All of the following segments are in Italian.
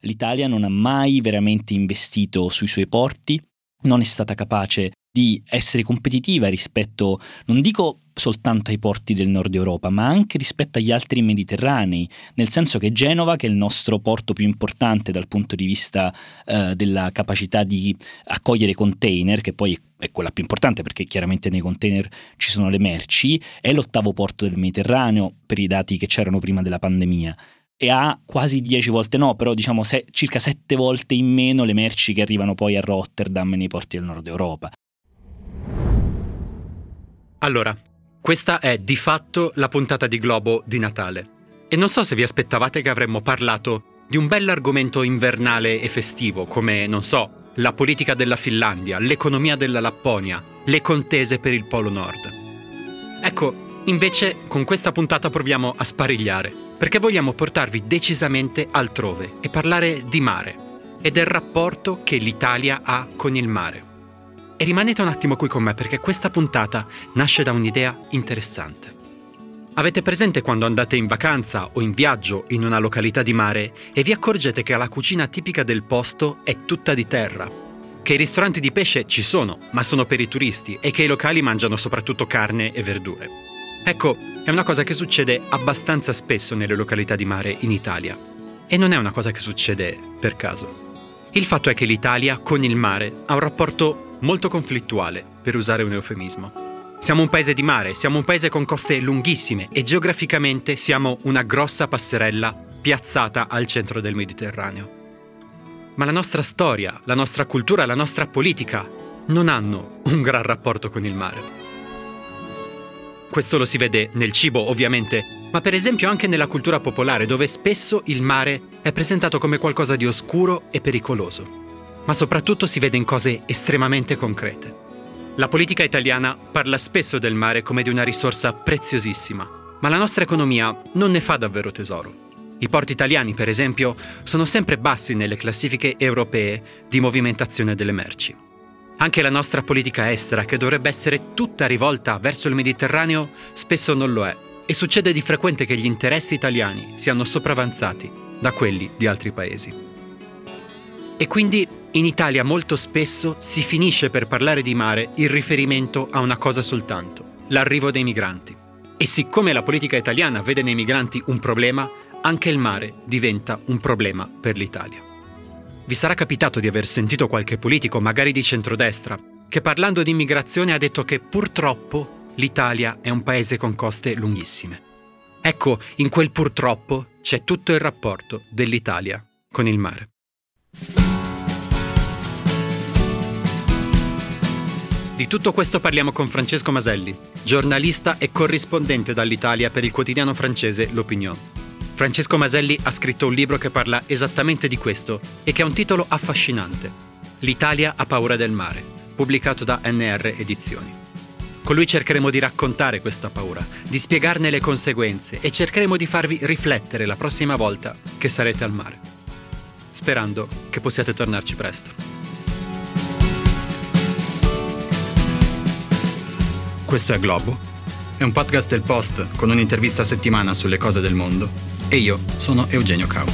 L'Italia non ha mai veramente investito sui suoi porti, non è stata capace di essere competitiva rispetto, non dico soltanto ai porti del nord Europa, ma anche rispetto agli altri mediterranei, nel senso che Genova, che è il nostro porto più importante dal punto di vista eh, della capacità di accogliere container, che poi è quella più importante perché chiaramente nei container ci sono le merci, è l'ottavo porto del Mediterraneo per i dati che c'erano prima della pandemia e ha quasi 10 volte no, però diciamo se, circa 7 volte in meno le merci che arrivano poi a Rotterdam e nei porti del nord Europa. Allora, questa è di fatto la puntata di Globo di Natale. E non so se vi aspettavate che avremmo parlato di un bell'argomento invernale e festivo, come, non so, la politica della Finlandia, l'economia della Lapponia, le contese per il Polo Nord. Ecco, invece con questa puntata proviamo a sparigliare, perché vogliamo portarvi decisamente altrove e parlare di mare e del rapporto che l'Italia ha con il mare. E rimanete un attimo qui con me perché questa puntata nasce da un'idea interessante. Avete presente quando andate in vacanza o in viaggio in una località di mare e vi accorgete che la cucina tipica del posto è tutta di terra? Che i ristoranti di pesce ci sono, ma sono per i turisti e che i locali mangiano soprattutto carne e verdure. Ecco, è una cosa che succede abbastanza spesso nelle località di mare in Italia. E non è una cosa che succede per caso. Il fatto è che l'Italia con il mare ha un rapporto molto conflittuale, per usare un eufemismo. Siamo un paese di mare, siamo un paese con coste lunghissime e geograficamente siamo una grossa passerella piazzata al centro del Mediterraneo. Ma la nostra storia, la nostra cultura, la nostra politica non hanno un gran rapporto con il mare. Questo lo si vede nel cibo, ovviamente, ma per esempio anche nella cultura popolare, dove spesso il mare è presentato come qualcosa di oscuro e pericoloso ma soprattutto si vede in cose estremamente concrete. La politica italiana parla spesso del mare come di una risorsa preziosissima, ma la nostra economia non ne fa davvero tesoro. I porti italiani, per esempio, sono sempre bassi nelle classifiche europee di movimentazione delle merci. Anche la nostra politica estera, che dovrebbe essere tutta rivolta verso il Mediterraneo, spesso non lo è, e succede di frequente che gli interessi italiani siano sopravanzati da quelli di altri paesi. E quindi in Italia molto spesso si finisce per parlare di mare in riferimento a una cosa soltanto, l'arrivo dei migranti. E siccome la politica italiana vede nei migranti un problema, anche il mare diventa un problema per l'Italia. Vi sarà capitato di aver sentito qualche politico, magari di centrodestra, che parlando di immigrazione ha detto che purtroppo l'Italia è un paese con coste lunghissime. Ecco, in quel purtroppo c'è tutto il rapporto dell'Italia con il mare. Di tutto questo parliamo con Francesco Maselli, giornalista e corrispondente dall'Italia per il quotidiano francese L'Opinion. Francesco Maselli ha scritto un libro che parla esattamente di questo e che ha un titolo affascinante. L'Italia ha paura del mare, pubblicato da NR Edizioni. Con lui cercheremo di raccontare questa paura, di spiegarne le conseguenze e cercheremo di farvi riflettere la prossima volta che sarete al mare. Sperando che possiate tornarci presto. Questo è Globo. È un podcast del Post con un'intervista a settimana sulle cose del mondo. E io sono Eugenio Cau.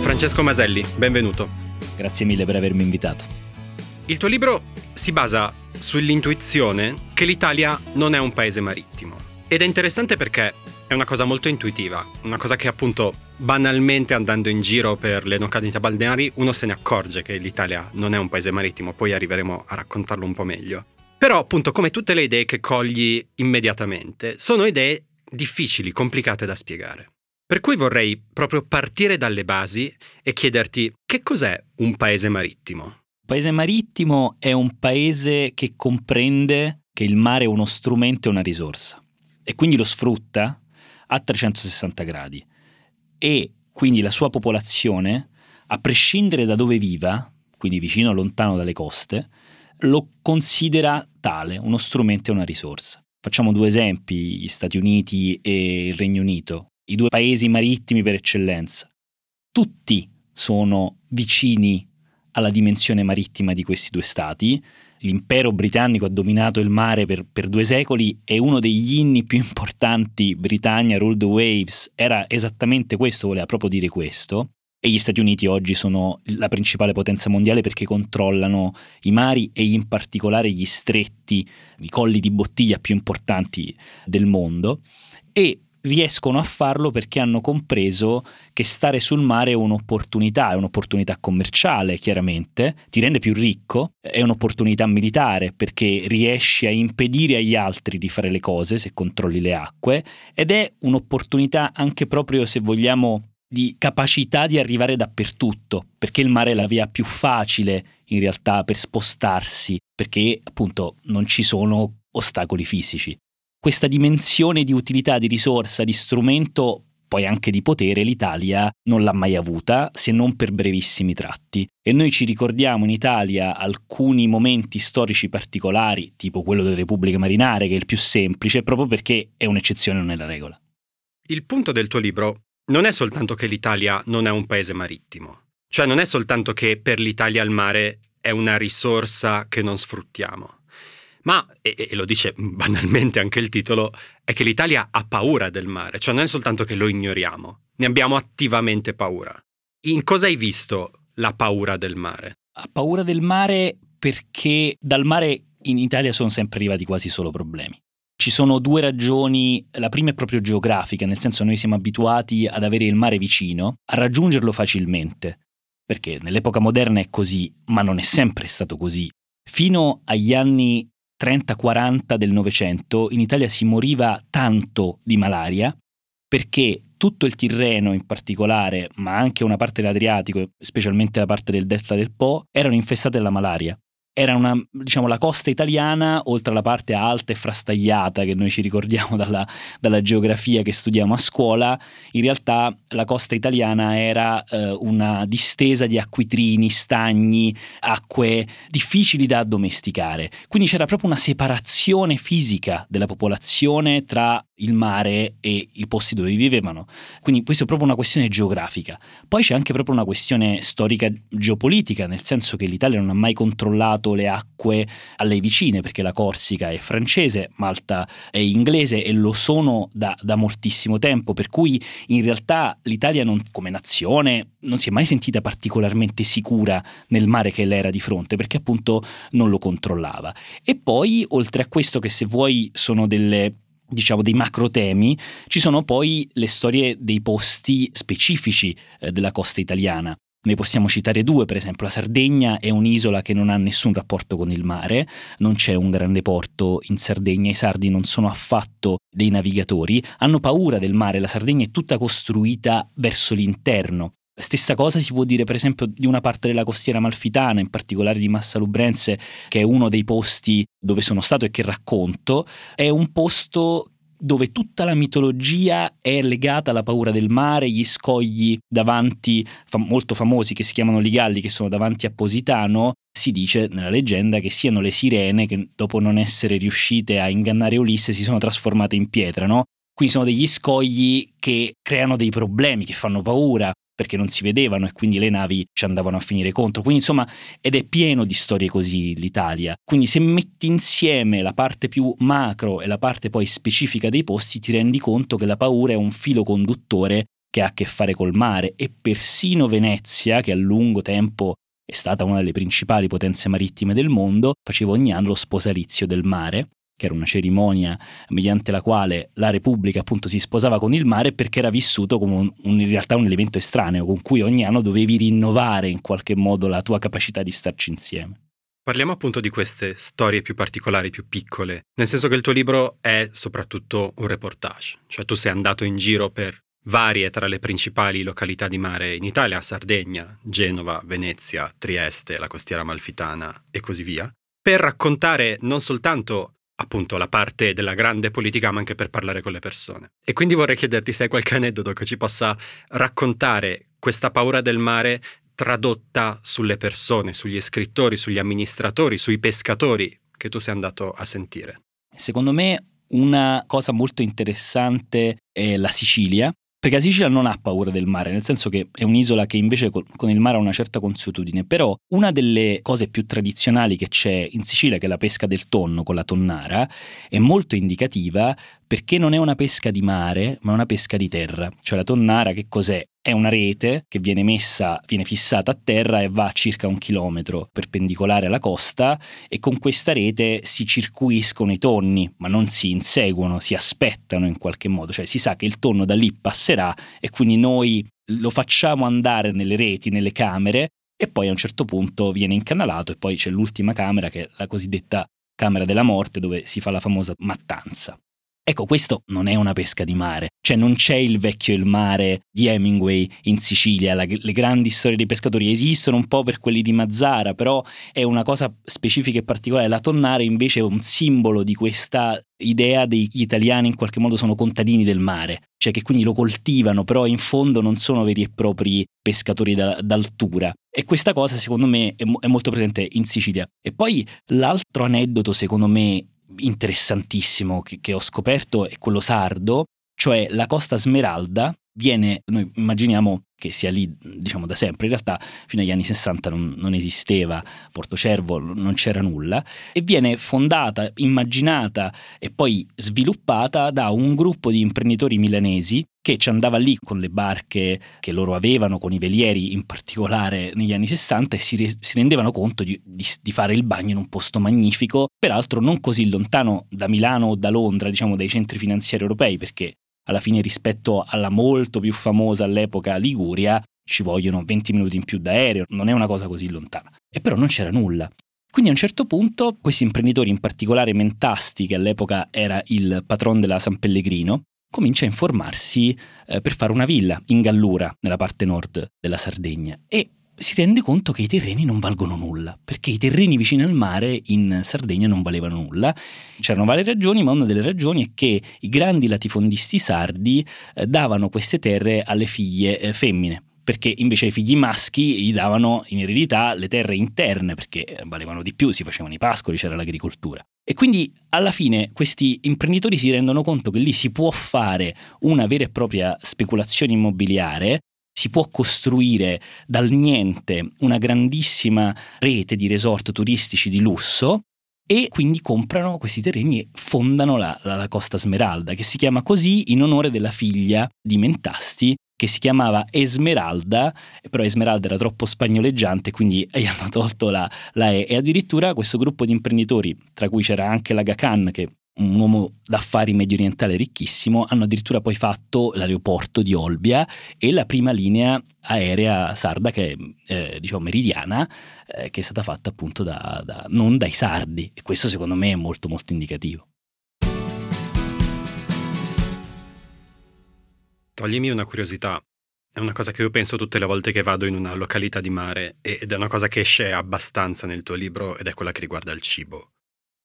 Francesco Maselli, benvenuto. Grazie mille per avermi invitato. Il tuo libro si basa sull'intuizione che l'Italia non è un paese marittimo. Ed è interessante perché è una cosa molto intuitiva, una cosa che appunto banalmente andando in giro per le località balneari uno se ne accorge che l'Italia non è un paese marittimo, poi arriveremo a raccontarlo un po' meglio. Però appunto come tutte le idee che cogli immediatamente, sono idee difficili, complicate da spiegare. Per cui vorrei proprio partire dalle basi e chiederti che cos'è un paese marittimo? Paese marittimo è un paese che comprende che il mare è uno strumento e una risorsa e quindi lo sfrutta a 360 gradi e quindi la sua popolazione, a prescindere da dove viva, quindi vicino o lontano dalle coste, lo considera tale, uno strumento e una risorsa. Facciamo due esempi, gli Stati Uniti e il Regno Unito, i due paesi marittimi per eccellenza. Tutti sono vicini alla dimensione marittima di questi due stati. L'impero britannico ha dominato il mare per, per, due secoli e uno degli inni più importanti, Britannia Rule the Waves, era esattamente questo, voleva proprio dire questo. E gli Stati Uniti oggi sono la principale potenza mondiale perché controllano i mari e in particolare gli stretti, i colli di bottiglia più importanti del mondo. E riescono a farlo perché hanno compreso che stare sul mare è un'opportunità, è un'opportunità commerciale chiaramente, ti rende più ricco, è un'opportunità militare perché riesci a impedire agli altri di fare le cose se controlli le acque ed è un'opportunità anche proprio se vogliamo di capacità di arrivare dappertutto, perché il mare è la via più facile in realtà per spostarsi, perché appunto non ci sono ostacoli fisici questa dimensione di utilità, di risorsa, di strumento, poi anche di potere, l'Italia non l'ha mai avuta, se non per brevissimi tratti. E noi ci ricordiamo in Italia alcuni momenti storici particolari, tipo quello delle repubbliche marinare, che è il più semplice, proprio perché è un'eccezione non è la regola. Il punto del tuo libro non è soltanto che l'Italia non è un paese marittimo, cioè non è soltanto che per l'Italia il mare è una risorsa che non sfruttiamo ma, e, e, lo dice banalmente anche il titolo, è che l'Italia ha paura del mare, cioè non è soltanto che lo ignoriamo, ne abbiamo attivamente paura. In cosa hai visto la paura del mare? Ha paura del mare perché dal mare in Italia sono sempre arrivati quasi solo problemi. Ci sono due ragioni, la prima è proprio geografica, nel senso noi siamo abituati ad avere il mare vicino, a raggiungerlo facilmente, perché nell'epoca moderna è così, ma non è sempre stato così. Fino agli anni 30-40 del Novecento in Italia si moriva tanto di malaria perché tutto il Tirreno in particolare, ma anche una parte dell'Adriatico, specialmente la parte del delta del Po, erano infestate dalla malaria era una, diciamo, la costa italiana, oltre alla parte alta e frastagliata che noi ci ricordiamo dalla, dalla geografia che studiamo a scuola, in realtà la costa italiana era eh, una distesa di acquitrini, stagni, acque difficili da addomesticare. Quindi c'era proprio una separazione fisica della popolazione tra il mare e i posti dove vivevano. Quindi questa è proprio una questione geografica. Poi c'è anche proprio una questione storica geopolitica, nel senso che l'Italia non ha mai controllato le acque alle vicine, perché la Corsica è francese, Malta è inglese e lo sono da, da moltissimo tempo, per cui in realtà l'Italia non, come nazione non si è mai sentita particolarmente sicura nel mare che le era di fronte, perché appunto non lo controllava. E poi, oltre a questo, che se vuoi sono delle diciamo dei macro temi, ci sono poi le storie dei posti specifici eh, della costa italiana. Ne possiamo citare due, per esempio la Sardegna è un'isola che non ha nessun rapporto con il mare, non c'è un grande porto in Sardegna, i sardi non sono affatto dei navigatori, hanno paura del mare, la Sardegna è tutta costruita verso l'interno. Stessa cosa si può dire per esempio di una parte della costiera malfitana, in particolare di Massa Lubrense, che è uno dei posti dove sono stato e che racconto, è un posto dove tutta la mitologia è legata alla paura del mare, gli scogli davanti, fam- molto famosi che si chiamano Ligalli, che sono davanti a Positano, si dice nella leggenda che siano le sirene che dopo non essere riuscite a ingannare Ulisse si sono trasformate in pietra, no? Quindi sono degli scogli che creano dei problemi, che fanno paura perché non si vedevano e quindi le navi ci andavano a finire contro. Quindi insomma, ed è pieno di storie così l'Italia. Quindi se metti insieme la parte più macro e la parte poi specifica dei posti, ti rendi conto che la paura è un filo conduttore che ha a che fare col mare e persino Venezia, che a lungo tempo è stata una delle principali potenze marittime del mondo, faceva ogni anno lo sposalizio del mare che era una cerimonia mediante la quale la Repubblica appunto si sposava con il mare perché era vissuto come un, un, in realtà un elemento estraneo con cui ogni anno dovevi rinnovare in qualche modo la tua capacità di starci insieme. Parliamo appunto di queste storie più particolari, più piccole, nel senso che il tuo libro è soprattutto un reportage, cioè tu sei andato in giro per varie tra le principali località di mare in Italia, Sardegna, Genova, Venezia, Trieste, la costiera malfitana e così via, per raccontare non soltanto appunto la parte della grande politica, ma anche per parlare con le persone. E quindi vorrei chiederti se hai qualche aneddoto che ci possa raccontare questa paura del mare tradotta sulle persone, sugli scrittori, sugli amministratori, sui pescatori che tu sei andato a sentire. Secondo me una cosa molto interessante è la Sicilia, Perché la Sicilia non ha paura del mare, nel senso che è un'isola che invece con il mare ha una certa consuetudine. Però una delle cose più tradizionali che c'è in Sicilia, che è la pesca del tonno con la tonnara, è molto indicativa perché non è una pesca di mare, ma una pesca di terra. Cioè la tonnara che cos'è? È una rete che viene messa, viene fissata a terra e va a circa un chilometro perpendicolare alla costa e con questa rete si circuiscono i tonni, ma non si inseguono, si aspettano in qualche modo, cioè si sa che il tonno da lì passerà e quindi noi lo facciamo andare nelle reti, nelle camere e poi a un certo punto viene incanalato e poi c'è l'ultima camera che è la cosiddetta camera della morte dove si fa la famosa mattanza. Ecco, questo non è una pesca di mare, cioè non c'è il vecchio il mare di Hemingway in Sicilia, la, le grandi storie dei pescatori esistono un po' per quelli di Mazzara, però è una cosa specifica e particolare. La tonnara invece è un simbolo di questa idea degli italiani in qualche modo sono contadini del mare, cioè che quindi lo coltivano, però in fondo non sono veri e propri pescatori da, d'altura. E questa cosa secondo me è, è molto presente in Sicilia. E poi l'altro aneddoto secondo me interessantissimo che, che ho scoperto è quello sardo, cioè la Costa Smeralda viene, noi immaginiamo che sia lì diciamo da sempre, in realtà fino agli anni 60 non, non, esisteva Porto Cervo, non c'era nulla, e viene fondata, immaginata e poi sviluppata da un gruppo di imprenditori milanesi che ci andava lì con le barche che loro avevano, con i velieri in particolare negli anni 60 e si, re- si rendevano conto di, di, di, fare il bagno in un posto magnifico, peraltro non così lontano da Milano o da Londra, diciamo dai centri finanziari europei, perché alla fine rispetto alla molto più famosa all'epoca Liguria ci vogliono 20 minuti in più d'aereo, non è una cosa così lontana. E però non c'era nulla. Quindi a un certo punto questi imprenditori, in particolare Mentasti, che all'epoca era il patron della San Pellegrino, comincia a informarsi eh, per fare una villa in Gallura, nella parte nord della Sardegna. E si rende conto che i terreni non valgono nulla, perché i terreni vicini al mare in Sardegna non valevano nulla. C'erano varie ragioni, ma una delle ragioni è che i grandi latifondisti sardi eh, davano queste terre alle figlie eh, femmine perché invece ai figli maschi gli davano in eredità le terre interne perché eh, valevano di più, si facevano i pascoli, c'era l'agricoltura. E quindi alla fine questi imprenditori si rendono conto che lì si può fare una vera e propria speculazione immobiliare si può costruire dal niente una grandissima rete di resort turistici di lusso e quindi comprano questi terreni e fondano la, la, la, Costa Smeralda, che si chiama così in onore della figlia di Mentasti, che si chiamava Esmeralda, però Esmeralda era troppo spagnoleggiante, quindi gli hanno tolto la, la E. E addirittura questo gruppo di imprenditori, tra cui c'era anche la Gacan, che un uomo d'affari medio orientale ricchissimo, hanno addirittura poi fatto l'aeroporto di Olbia e la prima linea aerea sarda, che è eh, diciamo meridiana, eh, che è stata fatta appunto da, da, non dai sardi. E questo secondo me è molto molto indicativo. Toglimi una curiosità. È una cosa che io penso tutte le volte che vado in una località di mare ed è una cosa che esce abbastanza nel tuo libro ed è quella che riguarda il cibo.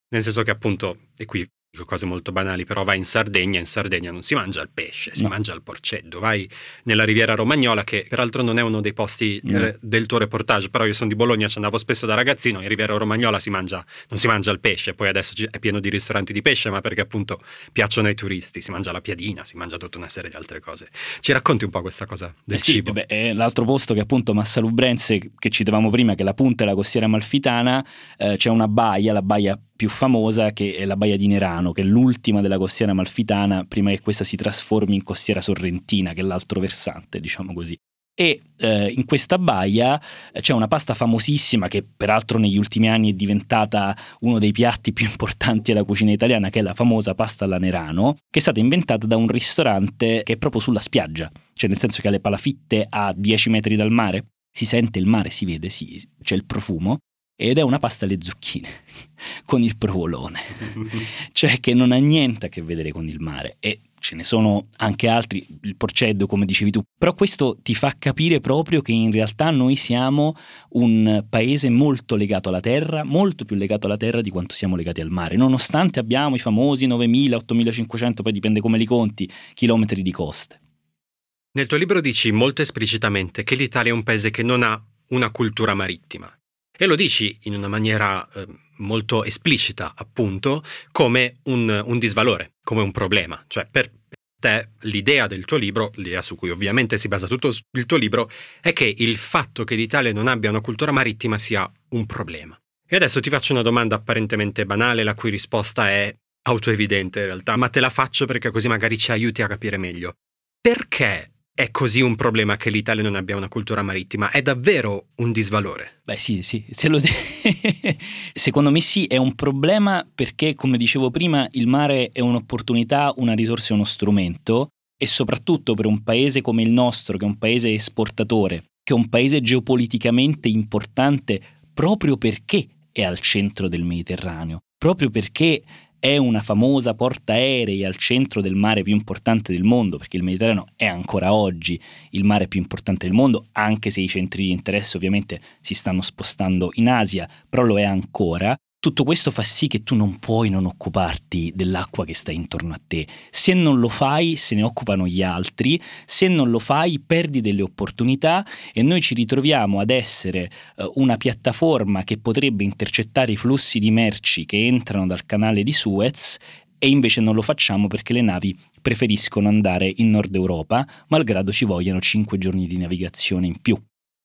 Nel senso che appunto, e qui dico cose molto banali, però vai in Sardegna, in Sardegna non si mangia il pesce, si no. mangia il porceddo, vai nella riviera romagnola che peraltro non è uno dei posti no. del tuo reportage, però io sono di Bologna, ci andavo spesso da ragazzino, in riviera romagnola si mangia, non si mangia il pesce, poi adesso è pieno di ristoranti di pesce, ma perché appunto piacciono ai turisti, si mangia la piadina, si mangia tutta una serie di altre cose. Ci racconti un po' questa cosa del eh sì, cibo? Beh, è l'altro posto che appunto Massalubrense, che citavamo prima, che è la punta della costiera malfitana, eh, c'è una baia, la baia più famosa che è la baia di Nerano, che è l'ultima della costiera malfitana prima che questa si trasformi in costiera sorrentina, che è l'altro versante, diciamo così. E eh, in questa baia eh, c'è una pasta famosissima che peraltro negli ultimi anni è diventata uno dei piatti più importanti della cucina italiana, che è la famosa pasta alla Nerano, che è stata inventata da un ristorante che è proprio sulla spiaggia, cioè nel senso che ha le palafitte a 10 metri dal mare. Si sente il mare, si vede, si, c'è il profumo ed è una pasta alle zucchine con il provolone, cioè che non ha niente a che vedere con il mare e ce ne sono anche altri, il porceddo come dicevi tu, però questo ti fa capire proprio che in realtà noi siamo un paese molto legato alla terra, molto più legato alla terra di quanto siamo legati al mare, nonostante abbiamo i famosi 9.000, 8.500, poi dipende come li conti, chilometri di coste. Nel tuo libro dici molto esplicitamente che l'Italia è un paese che non ha una cultura marittima. E lo dici in una maniera eh, molto esplicita, appunto, come un, un, disvalore, come un problema. Cioè, per, te l'idea del tuo libro, l'idea su cui ovviamente si basa tutto il tuo libro, è che il fatto che l'Italia non abbia una cultura marittima sia un problema. E adesso ti faccio una domanda apparentemente banale, la cui risposta è autoevidente in realtà, ma te la faccio perché così magari ci aiuti a capire meglio. Perché è così un problema che l'Italia non abbia una cultura marittima? È davvero un disvalore? Beh sì, sì, se lo secondo me sì, è un problema perché, come dicevo prima, il mare è un'opportunità, una risorsa uno strumento e soprattutto per un paese come il nostro, che è un paese esportatore, che è un paese geopoliticamente importante proprio perché è al centro del Mediterraneo, proprio perché è una famosa porta aerei al centro del mare più importante del mondo, perché il Mediterraneo è ancora oggi il mare più importante del mondo, anche se i centri di interesse ovviamente si stanno spostando in Asia, però lo è ancora. Tutto questo fa sì che tu non puoi non occuparti dell'acqua che sta intorno a te. Se non lo fai, se ne occupano gli altri, se non lo fai, perdi delle opportunità e noi ci ritroviamo ad essere uh, una piattaforma che potrebbe intercettare i flussi di merci che entrano dal canale di Suez e invece non lo facciamo perché le navi preferiscono andare in Nord Europa, malgrado ci vogliano 5 giorni di navigazione in più.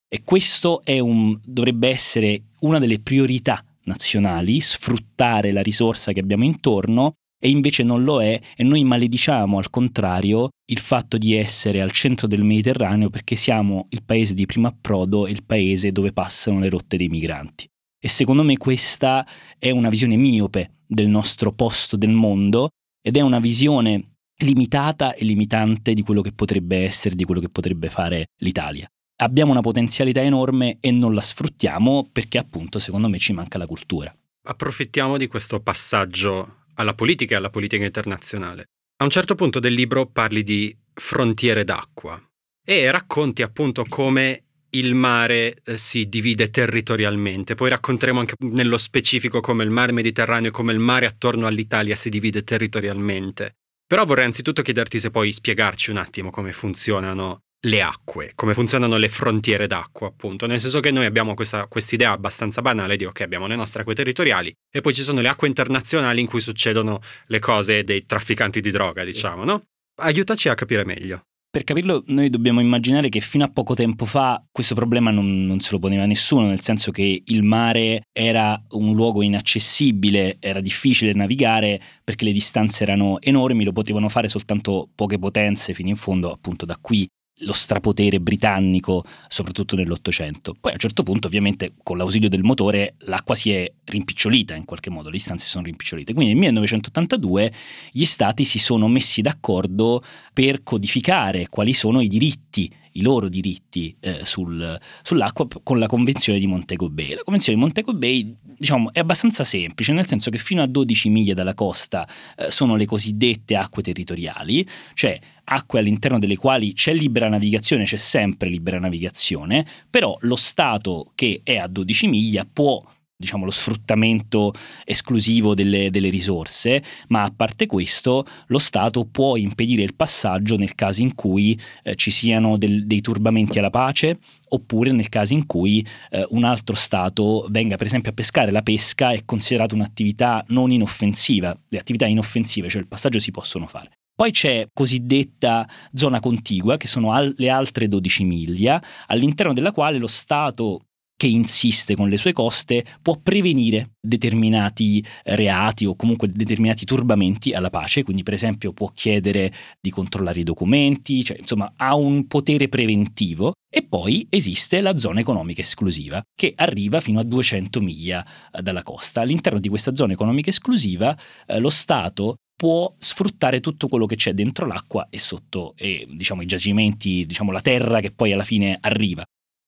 E questo un, dovrebbe essere una delle priorità nazionali, sfruttare la risorsa che abbiamo intorno e invece non lo è e noi malediciamo al contrario il fatto di essere al centro del Mediterraneo perché siamo il paese di primo approdo e il paese dove passano le rotte dei migranti. E secondo me questa è una visione miope del nostro posto del mondo ed è una visione limitata e limitante di quello che potrebbe essere, di quello che potrebbe fare l'Italia abbiamo una potenzialità enorme e non la sfruttiamo perché appunto secondo me ci manca la cultura. Approfittiamo di questo passaggio alla politica e alla politica internazionale. A un certo punto del libro parli di frontiere d'acqua e racconti appunto come il mare eh, si divide territorialmente. Poi racconteremo anche nello specifico come il mare Mediterraneo e come il mare attorno all'Italia si divide territorialmente. Però vorrei anzitutto chiederti se puoi spiegarci un attimo come funzionano le acque, come funzionano le frontiere d'acqua, appunto, nel senso che noi abbiamo questa idea abbastanza banale di ok, abbiamo le nostre acque territoriali e poi ci sono le acque internazionali in cui succedono le cose dei trafficanti di droga, diciamo, no? Aiutaci a capire meglio. Per capirlo noi dobbiamo immaginare che fino a poco tempo fa questo problema non, non, se lo poneva nessuno, nel senso che il mare era un luogo inaccessibile, era difficile navigare perché le distanze erano enormi, lo potevano fare soltanto poche potenze fino in fondo, appunto da qui lo strapotere britannico, soprattutto nell'Ottocento. Poi a un certo punto, ovviamente, con l'ausilio del motore, l'acqua si è rimpicciolita in qualche modo, le distanze si sono rimpicciolite. Quindi nel 1982 gli stati si sono messi d'accordo per codificare quali sono i diritti i loro diritti eh, sul, sull'acqua con la Convenzione di Montego Bay. La Convenzione di Montego Bay diciamo, è abbastanza semplice, nel senso che fino a 12 miglia dalla costa eh, sono le cosiddette acque territoriali, cioè acque all'interno delle quali c'è libera navigazione, c'è sempre libera navigazione, però lo Stato che è a 12 miglia può diciamo, lo sfruttamento esclusivo delle, delle, risorse, ma a parte questo lo Stato può impedire il passaggio nel caso in cui eh, ci siano del, dei turbamenti alla pace oppure nel caso in cui eh, un altro Stato venga per esempio a pescare. La pesca è considerata un'attività non inoffensiva, le attività inoffensive, cioè il passaggio si possono fare. Poi c'è cosiddetta zona contigua, che sono al- le altre 12 miglia, all'interno della quale lo Stato che insiste con le sue coste può prevenire determinati reati o comunque determinati turbamenti alla pace, quindi per esempio può chiedere di controllare i documenti, cioè insomma ha un potere preventivo e poi esiste la zona economica esclusiva che arriva fino a 200 miglia eh, dalla costa. All'interno di questa zona economica esclusiva eh, lo Stato può sfruttare tutto quello che c'è dentro l'acqua e sotto e, diciamo, i giacimenti, diciamo, la terra che poi alla fine arriva.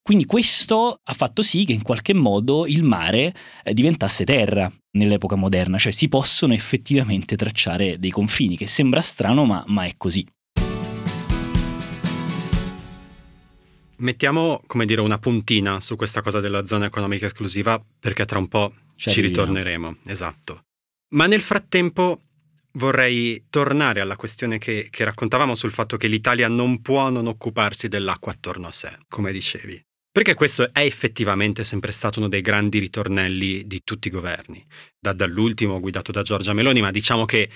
Quindi questo ha fatto sì che in qualche modo il mare eh, diventasse terra nell'epoca moderna, cioè si possono effettivamente tracciare dei confini, che sembra strano ma, ma è così. Mettiamo, come dire, una puntina su questa cosa della zona economica esclusiva perché tra un po' ci, ci ritorneremo. Esatto. Ma nel frattempo vorrei tornare alla questione che, che, raccontavamo sul fatto che l'Italia non può non occuparsi dell'acqua attorno a sé, come dicevi. Perché questo è effettivamente sempre stato uno dei grandi ritornelli di tutti i governi, da, dall'ultimo guidato da Giorgia Meloni, ma diciamo che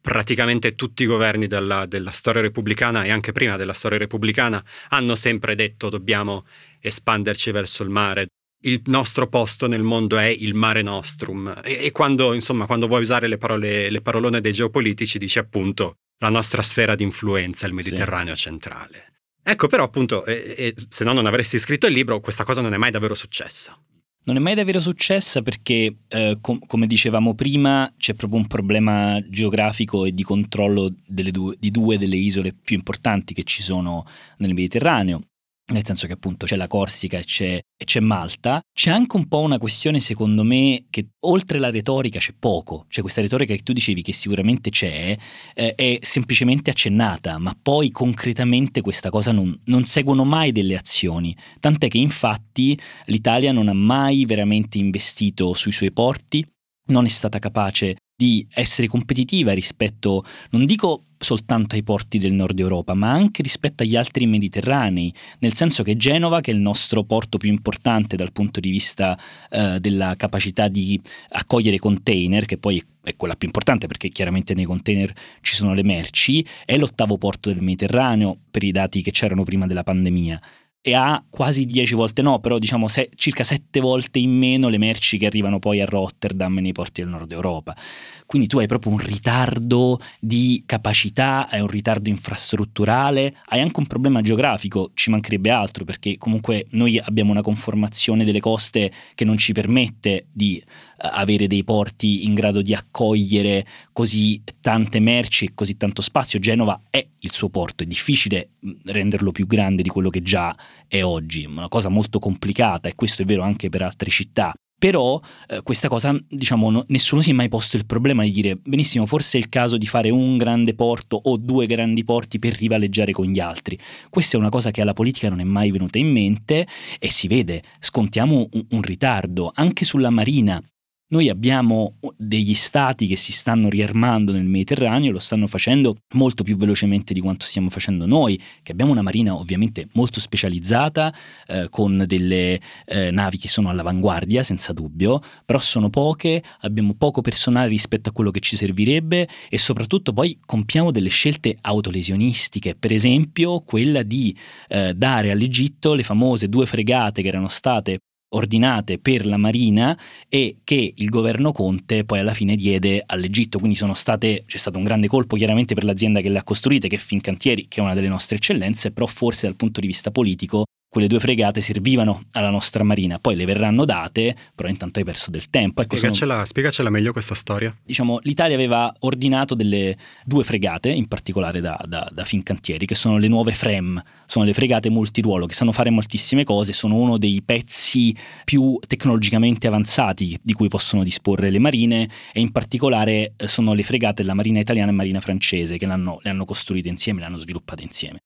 praticamente tutti i governi della, della, storia repubblicana e anche prima della storia repubblicana hanno sempre detto dobbiamo espanderci verso il mare. Il nostro posto nel mondo è il mare nostrum e, e quando, insomma, quando vuoi usare le, parole, le parolone dei geopolitici dici appunto la nostra sfera di influenza è il Mediterraneo sì. centrale. Ecco però appunto, e, e, se no non avresti scritto il libro, questa cosa non è mai davvero successa. Non è mai davvero successa perché, eh, com- come dicevamo prima, c'è proprio un problema geografico e di controllo due, di due delle isole più importanti che ci sono nel Mediterraneo nel senso che appunto c'è la Corsica e c'è, e c'è, Malta, c'è anche un po' una questione secondo me che oltre la retorica c'è poco, cioè questa retorica che tu dicevi che sicuramente c'è eh, è semplicemente accennata, ma poi concretamente questa cosa non, non seguono mai delle azioni, tant'è che infatti l'Italia non ha mai veramente investito sui suoi porti, non è stata capace di essere competitiva rispetto, non dico soltanto ai porti del nord Europa, ma anche rispetto agli altri mediterranei, nel senso che Genova, che è il nostro porto più importante dal punto di vista eh, della capacità di accogliere container, che poi è quella più importante perché chiaramente nei container ci sono le merci, è l'ottavo porto del Mediterraneo per i dati che c'erano prima della pandemia e ha quasi 10 volte no, però diciamo se, circa 7 volte in meno le merci che arrivano poi a Rotterdam nei porti del nord Europa. Quindi tu hai proprio un ritardo di capacità, hai un ritardo infrastrutturale, hai anche un problema geografico, ci mancherebbe altro perché comunque noi abbiamo una conformazione delle coste che non ci permette di uh, avere dei porti in grado di accogliere così tante merci e così tanto spazio. Genova è il suo porto, è difficile renderlo più grande di quello che già oggi, è una cosa molto complicata e questo è vero anche per altre città. Però eh, questa cosa, diciamo, no, nessuno si è mai posto il problema di dire benissimo, forse è il caso di fare un grande porto o due grandi porti per rivaleggiare con gli altri. Questa è una cosa che alla politica non è mai venuta in mente e si vede, scontiamo un, un ritardo anche sulla marina. Noi abbiamo degli stati che si stanno riarmando nel Mediterraneo, lo stanno facendo molto più velocemente di quanto stiamo facendo noi, che abbiamo una marina ovviamente molto specializzata, eh, con delle eh, navi che sono all'avanguardia, senza dubbio, però sono poche, abbiamo poco personale rispetto a quello che ci servirebbe e soprattutto poi compiamo delle scelte autolesionistiche, per esempio quella di eh, dare all'Egitto le famose due fregate che erano state ordinate per la Marina e che il governo Conte poi alla fine diede all'Egitto, quindi state, c'è stato un grande colpo chiaramente per l'azienda che le ha costruite, che è Fincantieri, che è una delle nostre eccellenze, però forse dal punto di vista politico quelle due fregate servivano alla nostra marina, poi le verranno date, però intanto hai perso del tempo. Ecco, spiegacela, sono... spiegacela, meglio questa storia. Diciamo, l'Italia aveva ordinato delle due fregate, in particolare da, da, da Fincantieri, che sono le nuove FREM, sono le fregate multiruolo, che sanno fare moltissime cose, sono uno dei pezzi più tecnologicamente avanzati di cui possono disporre le marine e in particolare eh, sono le fregate della marina italiana e marina francese che le hanno costruite insieme, le hanno sviluppate insieme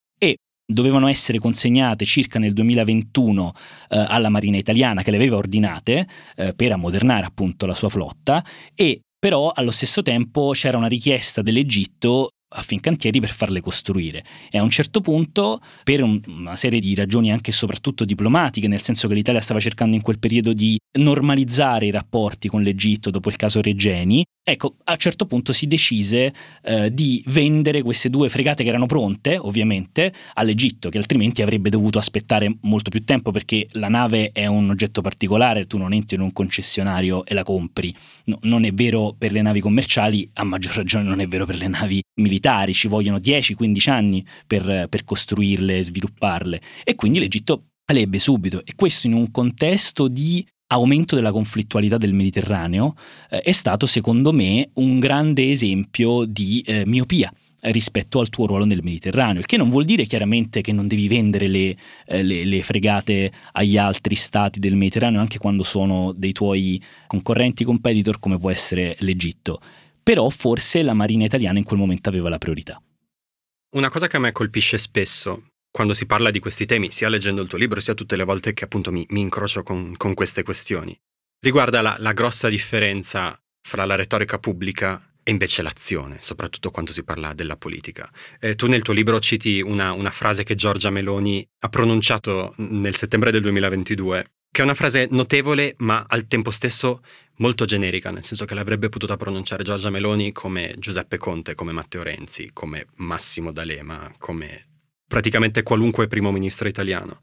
dovevano essere consegnate circa nel 2021 eh, alla Marina Italiana che le aveva ordinate eh, per ammodernare appunto la sua flotta e però allo stesso tempo c'era una richiesta dell'Egitto a Fincantieri per farle costruire. E a un certo punto, per un, una serie di ragioni anche e soprattutto diplomatiche, nel senso che l'Italia stava cercando in quel periodo di normalizzare i rapporti con l'Egitto dopo il caso Regeni, ecco, a un certo punto si decise eh, di vendere queste due fregate che erano pronte, ovviamente, all'Egitto, che altrimenti avrebbe dovuto aspettare molto più tempo perché la nave è un oggetto particolare, tu non entri in un concessionario e la compri. No, non è vero per le navi commerciali, a maggior ragione non è vero per le navi militari ci vogliono 10-15 anni per, per costruirle e svilupparle. E quindi l'Egitto le ebbe subito. E questo in un contesto di aumento della conflittualità del Mediterraneo eh, è stato secondo me un grande esempio di eh, miopia rispetto al tuo ruolo nel Mediterraneo, il che non vuol dire chiaramente che non devi vendere le, eh, le, le, fregate agli altri stati del Mediterraneo anche quando sono dei tuoi concorrenti competitor come può essere l'Egitto, però forse la Marina italiana in quel momento aveva la priorità. Una cosa che a me colpisce spesso quando si parla di questi temi, sia leggendo il tuo libro, sia tutte le volte che appunto mi, mi incrocio con, con, queste questioni, riguarda la, la grossa differenza fra la retorica pubblica e invece l'azione, soprattutto quando si parla della politica. Eh, tu nel tuo libro citi una, una, frase che Giorgia Meloni ha pronunciato nel settembre del 2022 che è una frase notevole ma al tempo stesso molto generica, nel senso che l'avrebbe potuta pronunciare Giorgia Meloni come Giuseppe Conte, come Matteo Renzi, come Massimo D'Alema, come praticamente qualunque primo ministro italiano.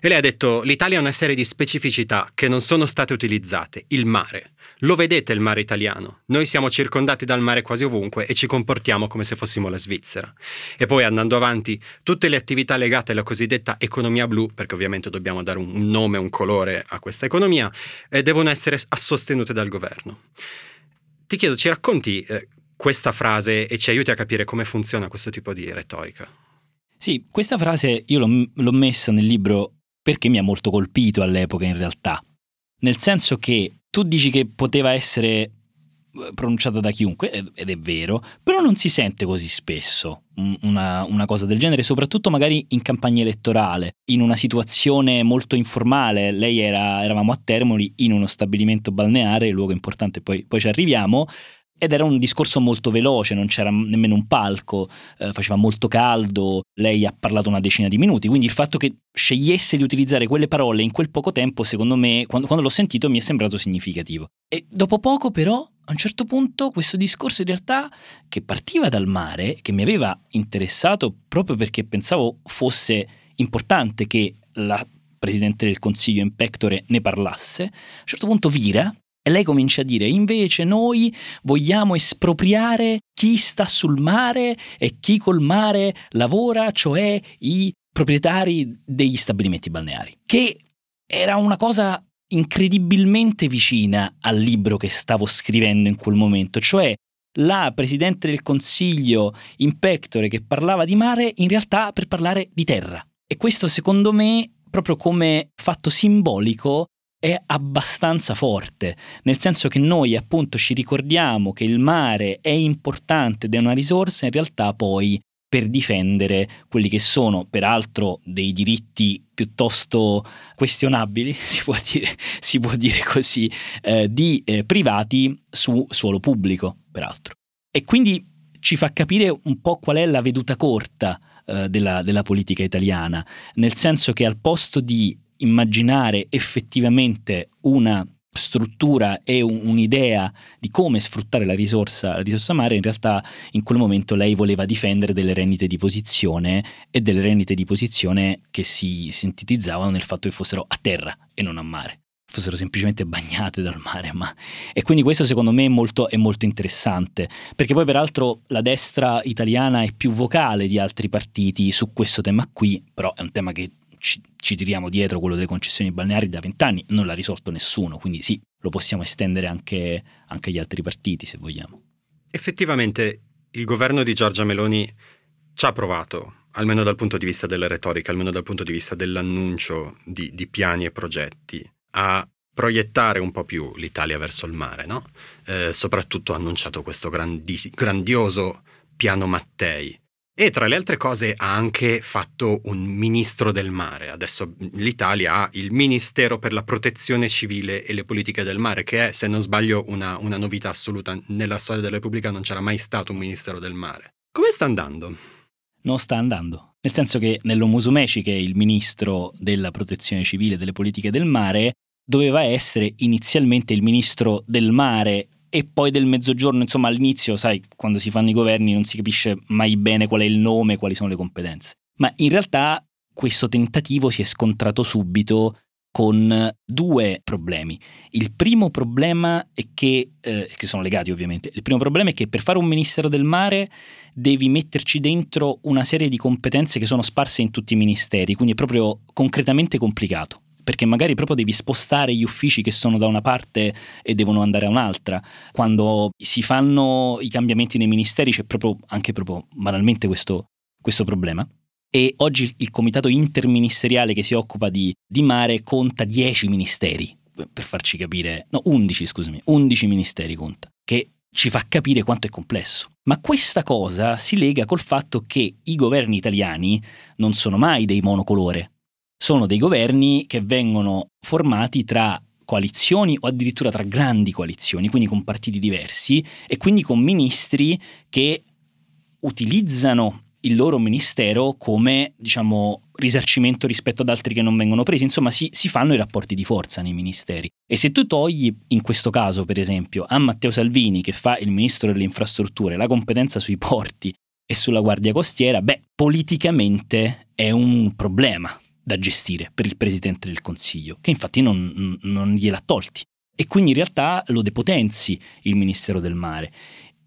E lei ha detto l'Italia ha una serie di specificità che non sono state utilizzate. Il mare. Lo vedete il mare italiano? Noi siamo circondati dal mare quasi ovunque e ci comportiamo come se fossimo la Svizzera. E poi andando avanti, tutte le attività legate alla cosiddetta economia blu, perché ovviamente dobbiamo dare un nome, un colore a questa economia, eh, devono essere sostenute dal governo. Ti chiedo, ci racconti eh, questa frase e ci aiuti a capire come funziona questo tipo di retorica? Sì, questa frase io l'ho, l'ho messa nel libro perché mi ha molto colpito all'epoca in realtà. Nel senso che tu dici che poteva essere eh, pronunciata da chiunque, ed è vero, però non si sente così spesso una, una, cosa del genere, soprattutto magari in campagna elettorale, in una situazione molto informale. Lei era, eravamo a Termoli in uno stabilimento balneare, luogo importante, poi, poi ci arriviamo, ed era un discorso molto veloce, non c'era nemmeno un palco, eh, faceva molto caldo, lei ha parlato una decina di minuti, quindi il fatto che scegliesse di utilizzare quelle parole in quel poco tempo, secondo me, quando, quando l'ho sentito mi è sembrato significativo. E dopo poco però, a un certo punto, questo discorso in realtà che partiva dal mare, che mi aveva interessato proprio perché pensavo fosse importante che la Presidente del Consiglio in pectore ne parlasse, a un certo punto vira e lei comincia a dire, invece noi vogliamo espropriare chi sta sul mare e chi col mare lavora, cioè i proprietari degli stabilimenti balneari, che era una cosa incredibilmente vicina al libro che stavo scrivendo in quel momento, cioè la Presidente del Consiglio in pectore che parlava di mare in realtà per parlare di terra. E questo secondo me, proprio come fatto simbolico, è abbastanza forte, nel senso che noi appunto ci ricordiamo che il mare è importante ed è una risorsa, in realtà poi per difendere quelli che sono peraltro dei diritti piuttosto questionabili, si può dire, si può dire così, eh, di eh, privati su suolo pubblico, peraltro. E quindi ci fa capire un po' qual è la veduta corta eh, della, della politica italiana, nel senso che al posto di immaginare effettivamente una struttura e un'idea di come sfruttare la risorsa, la risorsa mare, in realtà in quel momento lei voleva difendere delle rendite di posizione e delle rendite di posizione che si sintetizzavano nel fatto che fossero a terra e non a mare fossero semplicemente bagnate dal mare. Ma... E quindi questo secondo me è molto, è molto, interessante, perché poi peraltro la destra italiana è più vocale di altri partiti su questo tema qui, però è un tema che ci, ci tiriamo dietro quello delle concessioni balneari da vent'anni, non l'ha risolto nessuno, quindi sì, lo possiamo estendere anche, anche agli altri partiti se vogliamo. Effettivamente il governo di Giorgia Meloni ci ha provato, almeno dal punto di vista della retorica, almeno dal punto di vista dell'annuncio di, di piani e progetti, a proiettare un po' più l'Italia verso il mare, no? eh, soprattutto ha annunciato questo grandis- grandioso piano Mattei, e tra le altre cose ha anche fatto un ministro del mare. Adesso l'Italia ha il Ministero per la protezione civile e le politiche del mare, che è, se non sbaglio, una, una novità assoluta. Nella storia della Repubblica non c'era mai stato un Ministero del mare. Come sta andando? Non sta andando. Nel senso che Nello Musumeci, che è il ministro della protezione civile e delle politiche del mare, doveva essere inizialmente il ministro del mare e poi del mezzogiorno, insomma all'inizio, sai, quando si fanno i governi non si capisce mai bene qual è il nome, quali sono le competenze. Ma in realtà questo tentativo si è scontrato subito con due problemi. Il primo problema è che, eh, che sono legati ovviamente, il primo problema è che per fare un Ministero del Mare devi metterci dentro una serie di competenze che sono sparse in tutti i ministeri, quindi è proprio concretamente complicato perché magari proprio devi spostare gli uffici che sono da una parte e devono andare a un'altra. Quando si fanno i cambiamenti nei ministeri c'è proprio anche proprio banalmente questo, questo problema. E oggi il comitato interministeriale che si occupa di, di mare conta 10 ministeri, per farci capire, no 11 scusami, 11 ministeri conta, che ci fa capire quanto è complesso. Ma questa cosa si lega col fatto che i governi italiani non sono mai dei monocolore, sono dei governi che vengono formati tra coalizioni o addirittura tra grandi coalizioni, quindi con partiti diversi e quindi con ministri che utilizzano il loro ministero come, diciamo, risarcimento rispetto ad altri che non vengono presi. Insomma, si, si, fanno i rapporti di forza nei ministeri. E se tu togli, in questo caso, per esempio, a Matteo Salvini, che fa il ministro delle infrastrutture, la competenza sui porti e sulla Guardia Costiera, beh, politicamente è un problema da gestire per il Presidente del Consiglio, che infatti non, non gliel'ha tolti. E quindi in realtà lo depotenzi il Ministero del Mare.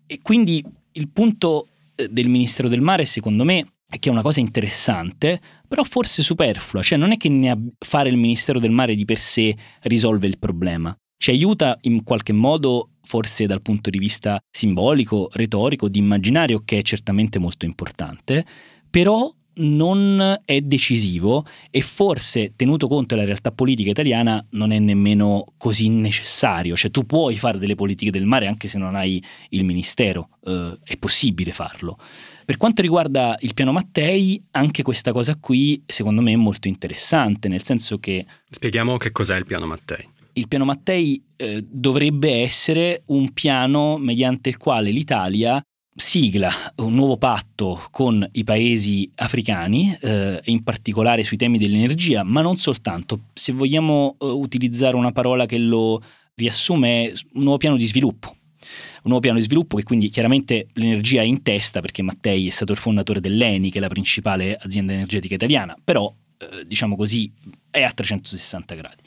E quindi il punto eh, del Ministero del Mare, secondo me, è che è una cosa interessante, però forse superflua, cioè non è che fare il Ministero del Mare di per sé risolve il problema. Ci aiuta in qualche modo, forse dal punto di vista simbolico, retorico, di immaginario, che è certamente molto importante, però non è decisivo e forse, tenuto conto della realtà politica italiana, non è nemmeno così necessario. Cioè tu puoi fare delle politiche del mare anche se non hai il ministero, eh, è possibile farlo. Per quanto riguarda il piano Mattei, anche questa cosa qui secondo me è molto interessante, nel senso che... Spieghiamo che cos'è il piano Mattei. Il piano Mattei eh, dovrebbe essere un piano mediante il quale l'Italia sigla un nuovo patto con i paesi africani, eh, in particolare sui temi dell'energia, ma non soltanto. Se vogliamo eh, utilizzare una parola che lo riassume, è un nuovo piano di sviluppo. Un nuovo piano di sviluppo che quindi chiaramente l'energia è in testa perché Mattei è stato il fondatore dell'ENI, che è la principale azienda energetica italiana, però eh, diciamo così è a 360 gradi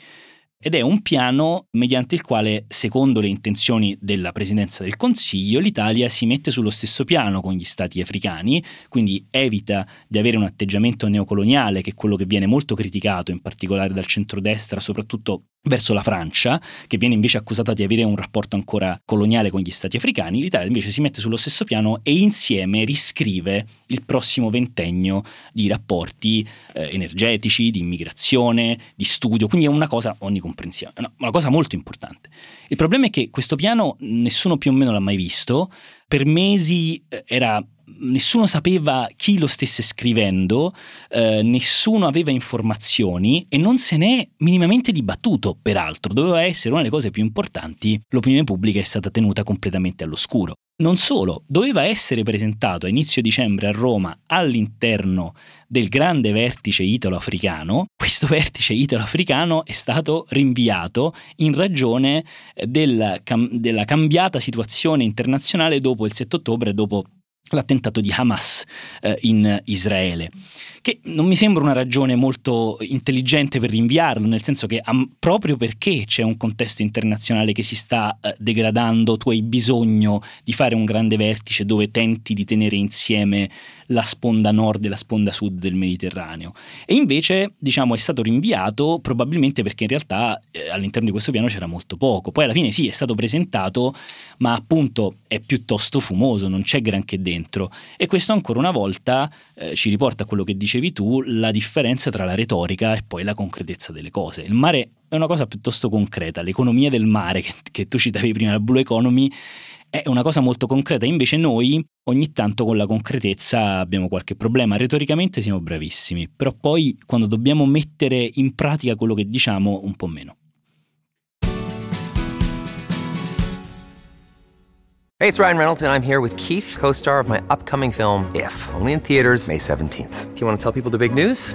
ed è un piano mediante il quale, secondo le intenzioni della Presidenza del Consiglio, l'Italia si mette sullo stesso piano con gli stati africani, quindi evita di avere un atteggiamento neocoloniale, che è quello che viene molto criticato, in particolare dal centrodestra, soprattutto verso la Francia, che viene invece accusata di avere un rapporto ancora coloniale con gli stati africani, l'Italia invece si mette sullo stesso piano e insieme riscrive il prossimo ventennio di rapporti eh, energetici, di immigrazione, di studio, quindi è una cosa onnicomprensiva, no, una cosa molto importante. Il problema è che questo piano nessuno più o meno l'ha mai visto, per mesi eh, era nessuno sapeva chi lo stesse scrivendo, eh, nessuno aveva informazioni e non se n'è minimamente dibattuto, peraltro, doveva essere una delle cose più importanti, l'opinione pubblica è stata tenuta completamente all'oscuro. Non solo, doveva essere presentato a inizio dicembre a Roma all'interno del grande vertice italo-africano. Questo vertice italo-africano è stato rinviato in ragione della, cam- della cambiata situazione internazionale dopo il 7 ottobre, dopo l'attentato di Hamas eh, in Israele, che non mi sembra una ragione molto intelligente per rinviarlo, nel senso che um, proprio perché c'è un contesto internazionale che si sta uh, degradando, tu hai bisogno di fare un grande vertice dove tenti di tenere insieme la sponda nord e la sponda sud del Mediterraneo. E invece, diciamo, è stato rinviato probabilmente perché in realtà eh, all'interno di questo piano c'era molto poco. Poi alla fine sì, è stato presentato, ma appunto è piuttosto fumoso, non c'è granché dentro. E questo ancora una volta eh, ci riporta a quello che dicevi tu, la differenza tra la retorica e poi la concretezza delle cose. Il mare è una cosa piuttosto concreta, l'economia del mare che, che tu citavi prima, la Blue Economy, è una cosa molto concreta, invece noi ogni tanto con la concretezza abbiamo qualche problema, retoricamente siamo bravissimi, però poi quando dobbiamo mettere in pratica quello che diciamo un po' meno. Hey, it's Ryan Reynolds and I'm here with Keith, co-star of my upcoming film If, only in theaters May 17th. Do you want to tell people the big news?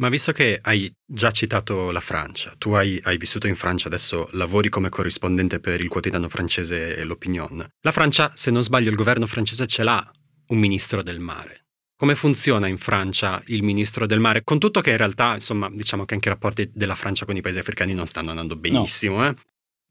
Ma visto che hai già citato la Francia, tu hai, hai, vissuto in Francia, adesso lavori come corrispondente per il quotidiano francese L'Opinion. La Francia, se non sbaglio, il governo francese ce l'ha un ministro del mare. Come funziona in Francia il ministro del mare? Con tutto che in realtà, insomma, diciamo che anche i rapporti della Francia con i paesi africani non stanno andando benissimo, no. eh?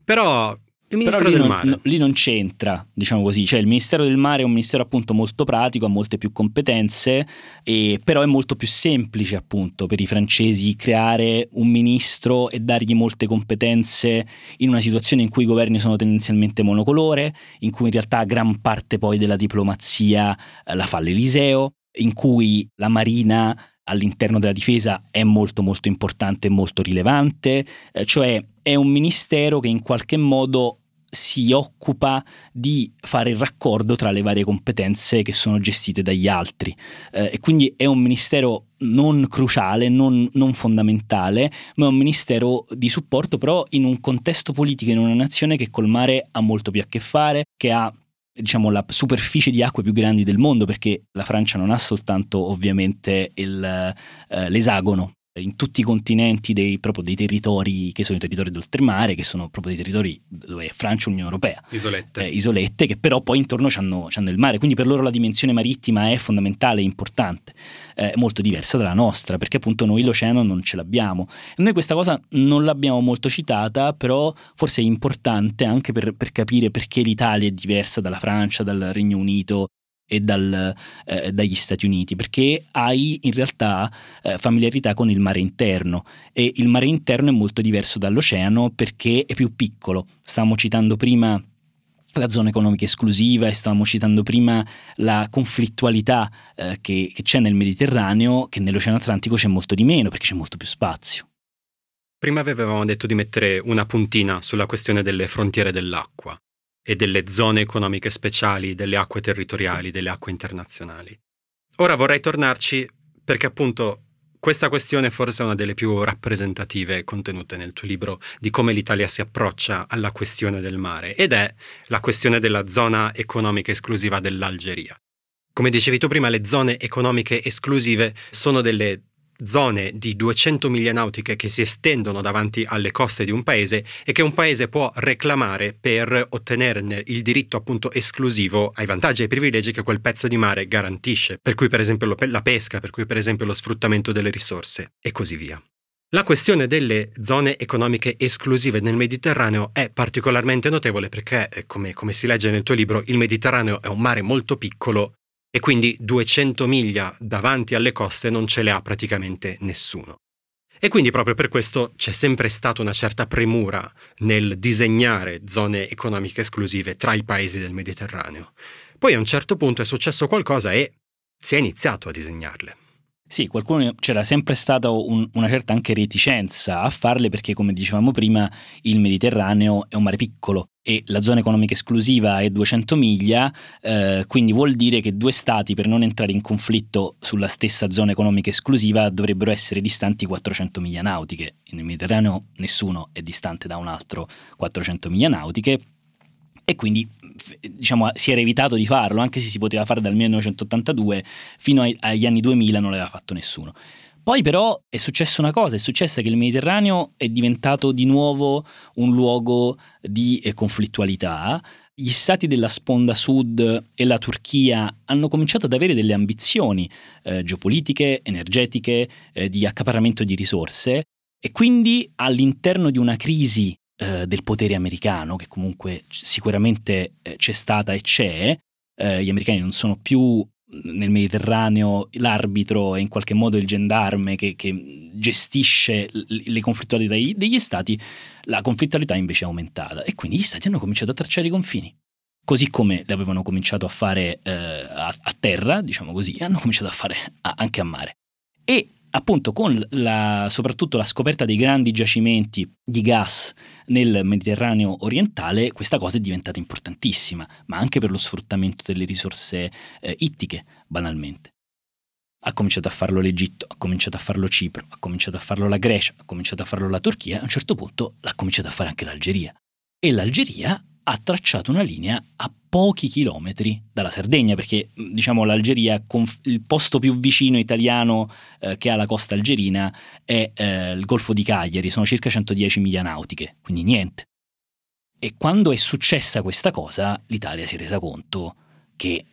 Però il Ministero del non, Mare. No, lì non c'entra, diciamo così, cioè il Ministero del Mare è un ministero appunto molto pratico, ha molte più competenze, e, però è molto più semplice appunto per i francesi creare un ministro e dargli molte competenze in una situazione in cui i governi sono tendenzialmente monocolore, in cui in realtà gran parte poi della diplomazia eh, la fa l'Eliseo, in cui la Marina all'interno della difesa è molto molto importante e molto rilevante, eh, cioè è un ministero che in qualche modo si occupa di fare il raccordo tra le varie competenze che sono gestite dagli altri. Eh, e quindi è un ministero non cruciale, non, non, fondamentale, ma è un ministero di supporto però in un contesto politico, in una nazione che col mare ha molto più a che fare, che ha diciamo la superficie di acque più grandi del mondo perché la Francia non ha soltanto ovviamente il, eh, l'esagono in tutti i continenti dei, proprio dei territori che sono i territori d'oltremare, che sono proprio dei territori dove è Francia e Unione Europea. Isolette. Eh, isolette, che però poi intorno hanno il mare, quindi per loro la dimensione marittima è fondamentale, importante, eh, molto diversa dalla nostra, perché appunto noi l'oceano non ce l'abbiamo. E noi questa cosa non l'abbiamo molto citata, però forse è importante anche per, per capire perché l'Italia è diversa dalla Francia, dal Regno Unito, e dal, eh, dagli Stati Uniti, perché hai in realtà eh, familiarità con il mare interno e il mare interno è molto diverso dall'oceano perché è più piccolo. Stavamo citando prima la zona economica esclusiva e stavamo citando prima la conflittualità eh, che, che c'è nel Mediterraneo, che nell'Oceano Atlantico c'è molto di meno perché c'è molto più spazio. Prima avevamo detto di mettere una puntina sulla questione delle frontiere dell'acqua e delle zone economiche speciali, delle acque territoriali, delle acque internazionali. Ora vorrei tornarci perché appunto questa questione forse è una delle più rappresentative contenute nel tuo libro di come l'Italia si approccia alla questione del mare ed è la questione della zona economica esclusiva dell'Algeria. Come dicevi tu prima, le zone economiche esclusive sono delle zone di 200 miglia nautiche che si estendono davanti alle coste di un paese e che un paese può reclamare per ottenerne il diritto appunto esclusivo ai vantaggi e ai privilegi che quel pezzo di mare garantisce, per cui per esempio la pesca, per cui per esempio lo sfruttamento delle risorse e così via. La questione delle zone economiche esclusive nel Mediterraneo è particolarmente notevole perché, eh, come, come si legge nel tuo libro, il Mediterraneo è un mare molto piccolo e quindi 200 miglia davanti alle coste non ce le ha praticamente nessuno. E quindi proprio per questo c'è sempre stata una certa premura nel disegnare zone economiche esclusive tra i paesi del Mediterraneo. Poi a un certo punto è successo qualcosa e si è iniziato a disegnarle. Sì, qualcuno c'era sempre stata un, una certa anche reticenza a farle perché, come dicevamo prima, il Mediterraneo è un mare piccolo e la zona economica esclusiva è 200 miglia, eh, quindi vuol dire che due stati per non entrare in conflitto sulla stessa zona economica esclusiva dovrebbero essere distanti 400 miglia nautiche. Nel Mediterraneo nessuno è distante da un altro 400 miglia nautiche e quindi diciamo, si era evitato di farlo, anche se si poteva fare dal 1982 fino ai, agli anni 2000 non l'aveva fatto nessuno. Poi però è successa una cosa, è successo che il Mediterraneo è diventato di nuovo un luogo di eh, conflittualità. Gli stati della sponda sud e la Turchia hanno cominciato ad avere delle ambizioni eh, geopolitiche, energetiche, eh, di accaparramento di risorse e quindi all'interno di una crisi eh, del potere americano, che comunque sicuramente eh, c'è stata e c'è, eh, gli americani non sono più nel Mediterraneo l'arbitro è in qualche modo il gendarme che, che gestisce le conflittualità degli stati, la conflittualità invece è aumentata e quindi gli stati hanno cominciato a tracciare i confini. Così come le avevano cominciato a fare eh, a, a, terra, diciamo così, hanno cominciato a fare a, anche a mare. E appunto con la, soprattutto la scoperta dei grandi giacimenti di gas nel Mediterraneo orientale, questa cosa è diventata importantissima, ma anche per lo sfruttamento delle risorse eh, ittiche, banalmente. Ha cominciato a farlo l'Egitto, ha cominciato a farlo Cipro, ha cominciato a farlo la Grecia, ha cominciato a farlo la Turchia a un certo punto l'ha cominciato a fare anche l'Algeria. E l'Algeria ha tracciato una linea a pochi chilometri dalla Sardegna, perché diciamo l'Algeria, il posto più vicino italiano eh, che ha la costa algerina è eh, il Golfo di Cagliari, sono circa 110 miglia nautiche, quindi niente. E quando è successa questa cosa, l'Italia si è resa conto che,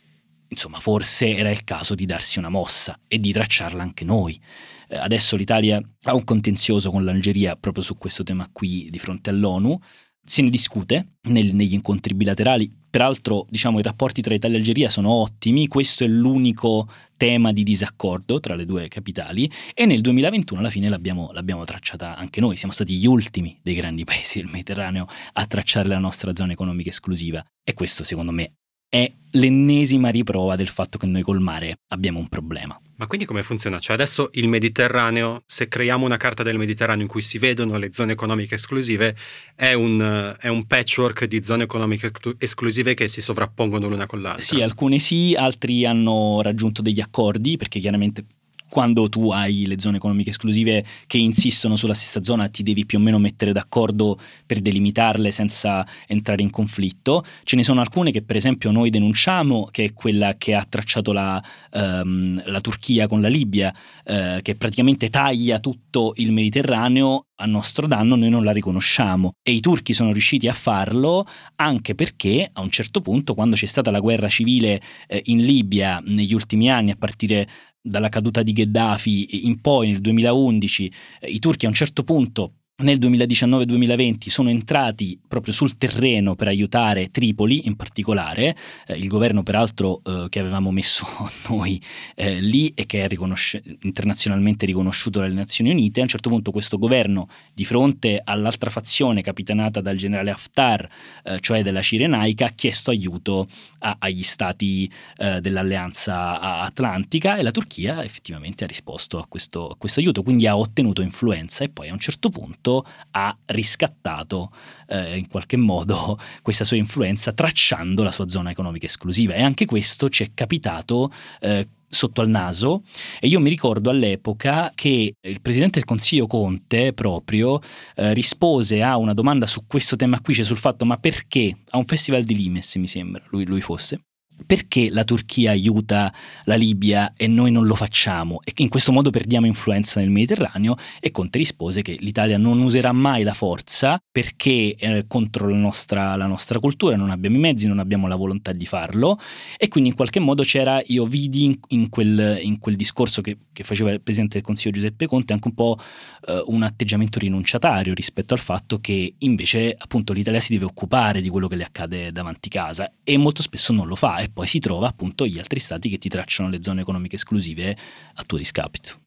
insomma, forse era il caso di darsi una mossa e di tracciarla anche noi. Eh, adesso l'Italia ha un contenzioso con l'Algeria proprio su questo tema qui di fronte all'ONU, se ne discute nel, negli incontri bilaterali. Peraltro, diciamo, i rapporti tra Italia e Algeria sono ottimi, questo è l'unico tema di disaccordo tra le due capitali. E nel 2021 alla fine l'abbiamo, l'abbiamo tracciata anche noi, siamo stati gli ultimi dei grandi paesi del Mediterraneo a tracciare la nostra zona economica esclusiva. E questo secondo me è l'ennesima riprova del fatto che noi col mare abbiamo un problema. Ma quindi come funziona? Cioè adesso il Mediterraneo, se creiamo una carta del Mediterraneo in cui si vedono le zone economiche esclusive, è un, è un patchwork di zone economiche esclusive che si sovrappongono l'una con l'altra. Sì, alcune sì, altri hanno raggiunto degli accordi, perché chiaramente quando tu hai le zone economiche esclusive che insistono sulla stessa zona, ti devi più o meno mettere d'accordo per delimitarle senza entrare in conflitto. Ce ne sono alcune che per esempio noi denunciamo, che è quella che ha tracciato la, um, la Turchia con la Libia, uh, che praticamente taglia tutto il Mediterraneo a nostro danno noi non la riconosciamo e i turchi sono riusciti a farlo anche perché a un certo punto quando c'è stata la guerra civile eh, in Libia negli ultimi anni a partire dalla caduta di Gheddafi in poi nel 2011 eh, i turchi a un certo punto nel 2019-2020 sono entrati proprio sul terreno per aiutare Tripoli in particolare, eh, il governo peraltro eh, che avevamo messo noi eh, lì e che è riconosci- internazionalmente riconosciuto dalle Nazioni Unite. A un certo punto questo governo, di fronte all'altra fazione capitanata dal generale Haftar, eh, cioè della Cirenaica, ha chiesto aiuto a- agli stati eh, dell'alleanza atlantica e la Turchia effettivamente ha risposto a questo, a questo aiuto, quindi ha ottenuto influenza e poi a un certo punto fatto ha riscattato eh, in qualche modo questa sua influenza tracciando la sua zona economica esclusiva. E anche questo ci è capitato eh, sotto al naso. E io mi ricordo all'epoca che il presidente del Consiglio Conte proprio eh, rispose a una domanda su questo tema qui, cioè sul fatto ma perché? A un festival di Limes mi sembra, lui, lui fosse, perché la Turchia aiuta la Libia e noi non lo facciamo? E che in questo modo perdiamo influenza nel Mediterraneo e Conte rispose che l'Italia non userà mai la forza perché è contro la nostra, la nostra, cultura, non abbiamo i mezzi, non abbiamo la volontà di farlo. E quindi in qualche modo c'era, io vidi in, in, quel, in quel, discorso che, che, faceva il Presidente del Consiglio Giuseppe Conte anche un po' eh, un atteggiamento rinunciatario rispetto al fatto che invece appunto l'Italia si deve occupare di quello che le accade davanti casa e molto spesso non lo fa e poi si trova appunto gli altri stati che ti tracciano le zone economiche esclusive a tuo discapito.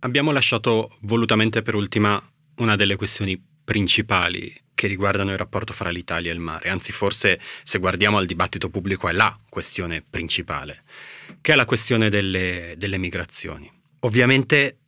Abbiamo lasciato volutamente per ultima una delle questioni principali che riguardano il rapporto fra l'Italia e il mare, anzi forse se guardiamo al dibattito pubblico è la questione principale, che è la questione delle, delle migrazioni. Ovviamente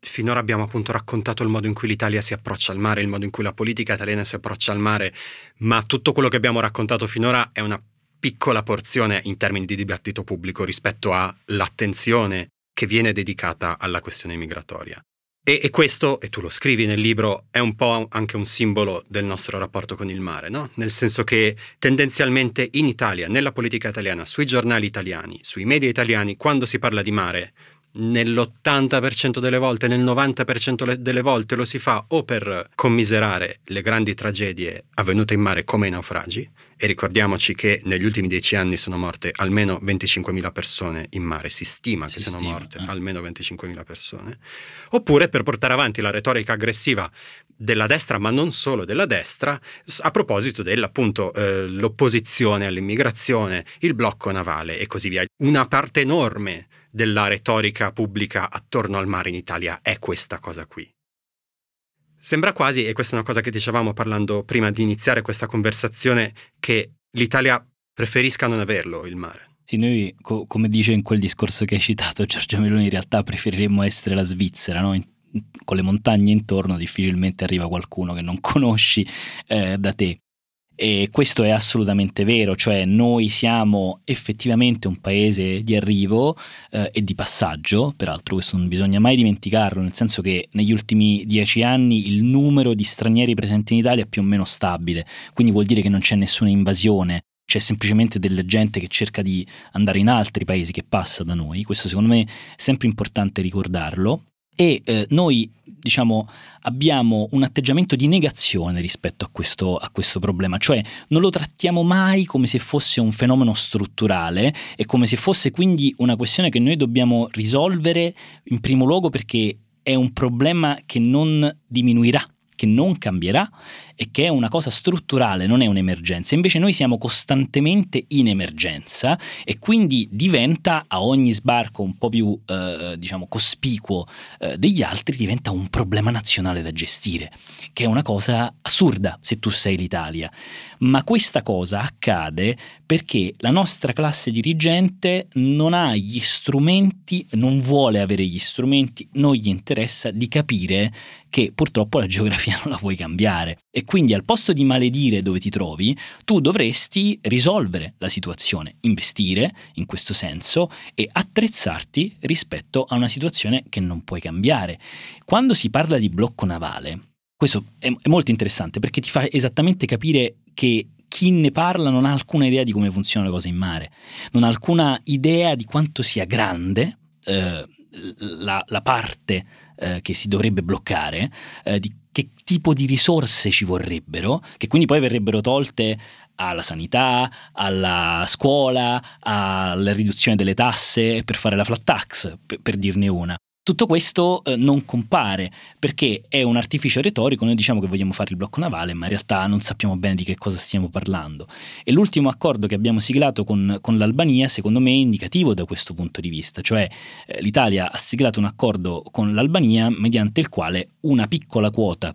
finora abbiamo appunto raccontato il modo in cui l'Italia si approccia al mare, il modo in cui la politica italiana si approccia al mare, ma tutto quello che abbiamo raccontato finora è una piccola porzione in termini di dibattito pubblico rispetto all'attenzione che viene dedicata alla questione migratoria. E, e, questo, e tu lo scrivi nel libro, è un po' anche un simbolo del nostro rapporto con il mare, no? Nel senso che tendenzialmente in Italia, nella politica italiana, sui giornali italiani, sui media italiani, quando si parla di mare, nell'80% delle volte, nel 90% delle volte lo si fa o per commiserare le grandi tragedie avvenute in mare come i naufragi, e ricordiamoci che negli ultimi dieci anni sono morte almeno 25.000 persone in mare, si stima si che siano morte eh. almeno 25.000 persone, oppure per portare avanti la retorica aggressiva della destra, ma non solo della destra, a proposito dell'appunto eh, l'opposizione all'immigrazione, il blocco navale e così via. Una parte enorme della retorica pubblica attorno al mare in Italia è questa cosa qui. Sembra quasi, e questa è una cosa che dicevamo parlando prima di iniziare questa conversazione, che l'Italia preferisca non averlo il mare. Sì, noi, co- come dice in quel discorso che hai citato Giorgia Meloni, in realtà preferiremmo essere la Svizzera, no? con le montagne intorno difficilmente arriva qualcuno che non conosci eh, da te. E questo è assolutamente vero, cioè noi siamo effettivamente un paese di arrivo eh, e di passaggio, peraltro questo non bisogna mai dimenticarlo, nel senso che negli ultimi dieci anni il numero di stranieri presenti in Italia è più o meno stabile, quindi vuol dire che non c'è nessuna invasione, c'è semplicemente della gente che cerca di andare in altri paesi, che passa da noi, questo secondo me è sempre importante ricordarlo e eh, noi diciamo abbiamo un atteggiamento di negazione rispetto a questo, a questo, problema, cioè non lo trattiamo mai come se fosse un fenomeno strutturale e come se fosse quindi una questione che noi dobbiamo risolvere in primo luogo perché è un problema che non diminuirà che non cambierà e che è una cosa strutturale, non è un'emergenza. Invece noi siamo costantemente in emergenza e quindi diventa a ogni sbarco un po' più eh, diciamo cospicuo eh, degli altri diventa un problema nazionale da gestire, che è una cosa assurda se tu sei l'Italia. Ma questa cosa accade perché la nostra classe dirigente non ha gli strumenti, non vuole avere gli strumenti, non gli interessa di capire che purtroppo la geografia non la puoi cambiare. E quindi al posto di maledire dove ti trovi, tu dovresti risolvere la situazione, investire in questo senso e attrezzarti rispetto a una situazione che non puoi cambiare. Quando si parla di blocco navale, questo è, è molto interessante perché ti fa esattamente capire che chi ne parla non ha alcuna idea di come funzionano le cose in mare, non ha alcuna idea di quanto sia grande eh, la, la, parte eh, che si dovrebbe bloccare, eh, di che tipo di risorse ci vorrebbero, che quindi poi verrebbero tolte alla sanità, alla scuola, alla riduzione delle tasse per fare la flat tax, per, per dirne una. Tutto questo eh, non compare perché è un artificio retorico, noi diciamo che vogliamo fare il blocco navale, ma in realtà non sappiamo bene di che cosa stiamo parlando. E l'ultimo accordo che abbiamo siglato con, con l'Albania, secondo me, è indicativo da questo punto di vista, cioè eh, l'Italia ha siglato un accordo con l'Albania mediante il quale una piccola quota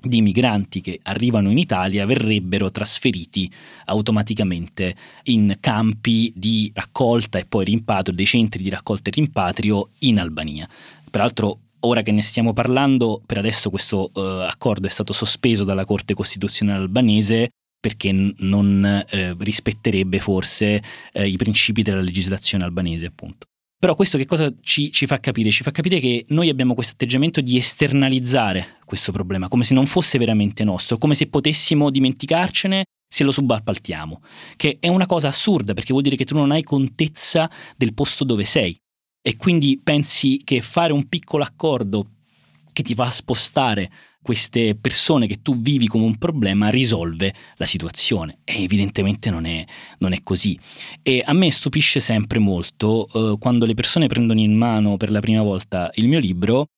di migranti che arrivano in Italia verrebbero trasferiti automaticamente in campi di raccolta e poi rimpatrio, dei centri di raccolta e rimpatrio in Albania. Peraltro ora che ne stiamo parlando, per adesso questo uh, accordo è stato sospeso dalla Corte Costituzionale albanese perché n- non eh, rispetterebbe forse eh, i principi della legislazione albanese, appunto. Però questo che cosa ci, ci, fa capire? Ci fa capire che noi abbiamo questo atteggiamento di esternalizzare questo problema, come se non fosse veramente nostro, come se potessimo dimenticarcene se lo subappaltiamo, che è una cosa assurda perché vuol dire che tu non hai contezza del posto dove sei e quindi pensi che fare un piccolo accordo che ti fa spostare queste persone che tu vivi come un problema risolve la situazione e evidentemente non è, non è così. E a me stupisce sempre molto eh, quando le persone prendono in mano per la prima volta il mio libro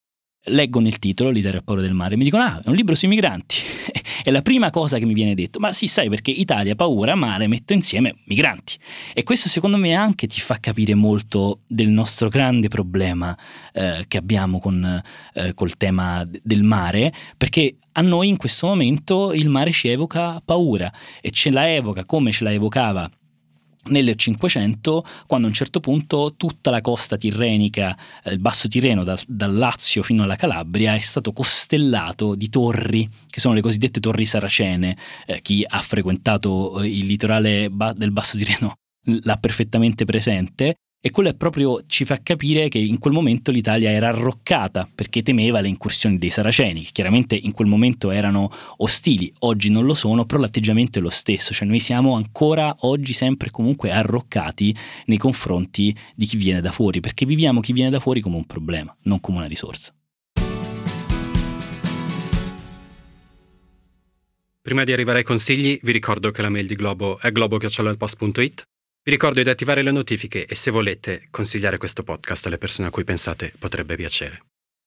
leggo nel titolo L'Italia al paura del mare e mi dicono ah è un libro sui migranti. È la prima cosa che mi viene detto. Ma sì sai perché Italia paura mare metto insieme migranti. E questo secondo me anche ti fa capire molto del nostro grande problema eh, che abbiamo con, eh, col tema del mare perché a noi in questo momento il mare ci evoca paura e ce la evoca come ce la evocava nel Cinquecento, quando a un certo punto tutta la costa tirrenica, eh, il basso Tirreno, dal, dal, Lazio fino alla Calabria, è stato costellato di torri, che sono le cosiddette torri saracene. Eh, chi ha frequentato eh, il litorale ba- del basso Tirreno l'ha perfettamente presente e quello è proprio ci fa capire che in quel momento l'Italia era arroccata perché temeva le incursioni dei saraceni, che chiaramente in quel momento erano ostili, oggi non lo sono, però l'atteggiamento è lo stesso, cioè noi siamo ancora oggi sempre comunque arroccati nei confronti di chi viene da fuori, perché viviamo chi viene da fuori come un problema, non come una risorsa. Prima di arrivare ai consigli, vi ricordo che la mail di Globo è globo.it vi ricordo di attivare le notifiche e se volete consigliare questo podcast alle persone a cui pensate potrebbe piacere.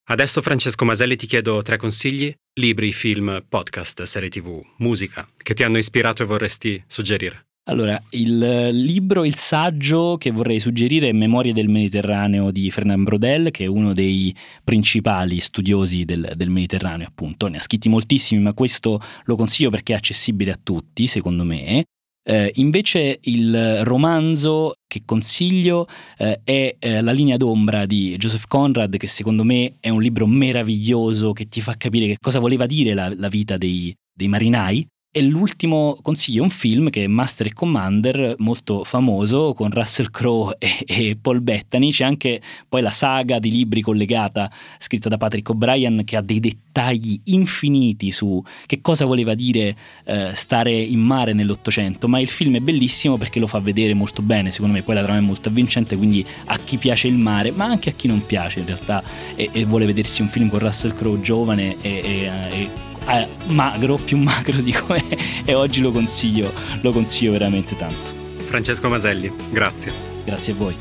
Adesso Francesco Maselli ti chiedo tre consigli, libri, film, podcast, serie tv, musica, che ti hanno ispirato e vorresti suggerire. Allora, il libro, il saggio che vorrei suggerire è Memorie del Mediterraneo di Fernand Brodel, che è uno dei principali studiosi del, del, Mediterraneo, appunto. Ne ha scritti moltissimi, ma questo lo consiglio perché è accessibile a tutti, secondo me. Eh, invece il romanzo che consiglio eh, è eh, La linea d'ombra di Joseph Conrad, che secondo me è un libro meraviglioso che ti fa capire che cosa voleva dire la, la vita dei, dei marinai e l'ultimo consiglio è un film che è Master e Commander, molto famoso, con Russell Crowe e, e, Paul Bettany. C'è anche poi la saga di libri collegata, scritta da Patrick O'Brien, che ha dei dettagli infiniti su che cosa voleva dire eh, stare in mare nell'Ottocento. Ma il film è bellissimo perché lo fa vedere molto bene, secondo me. Poi la trama è molto avvincente, quindi a chi piace il mare, ma anche a chi non piace in realtà, e, e vuole vedersi un film con Russell Crowe giovane e, e eh, magro, più magro di come e oggi lo consiglio, lo consiglio veramente tanto. Francesco Maselli, grazie. Grazie a voi.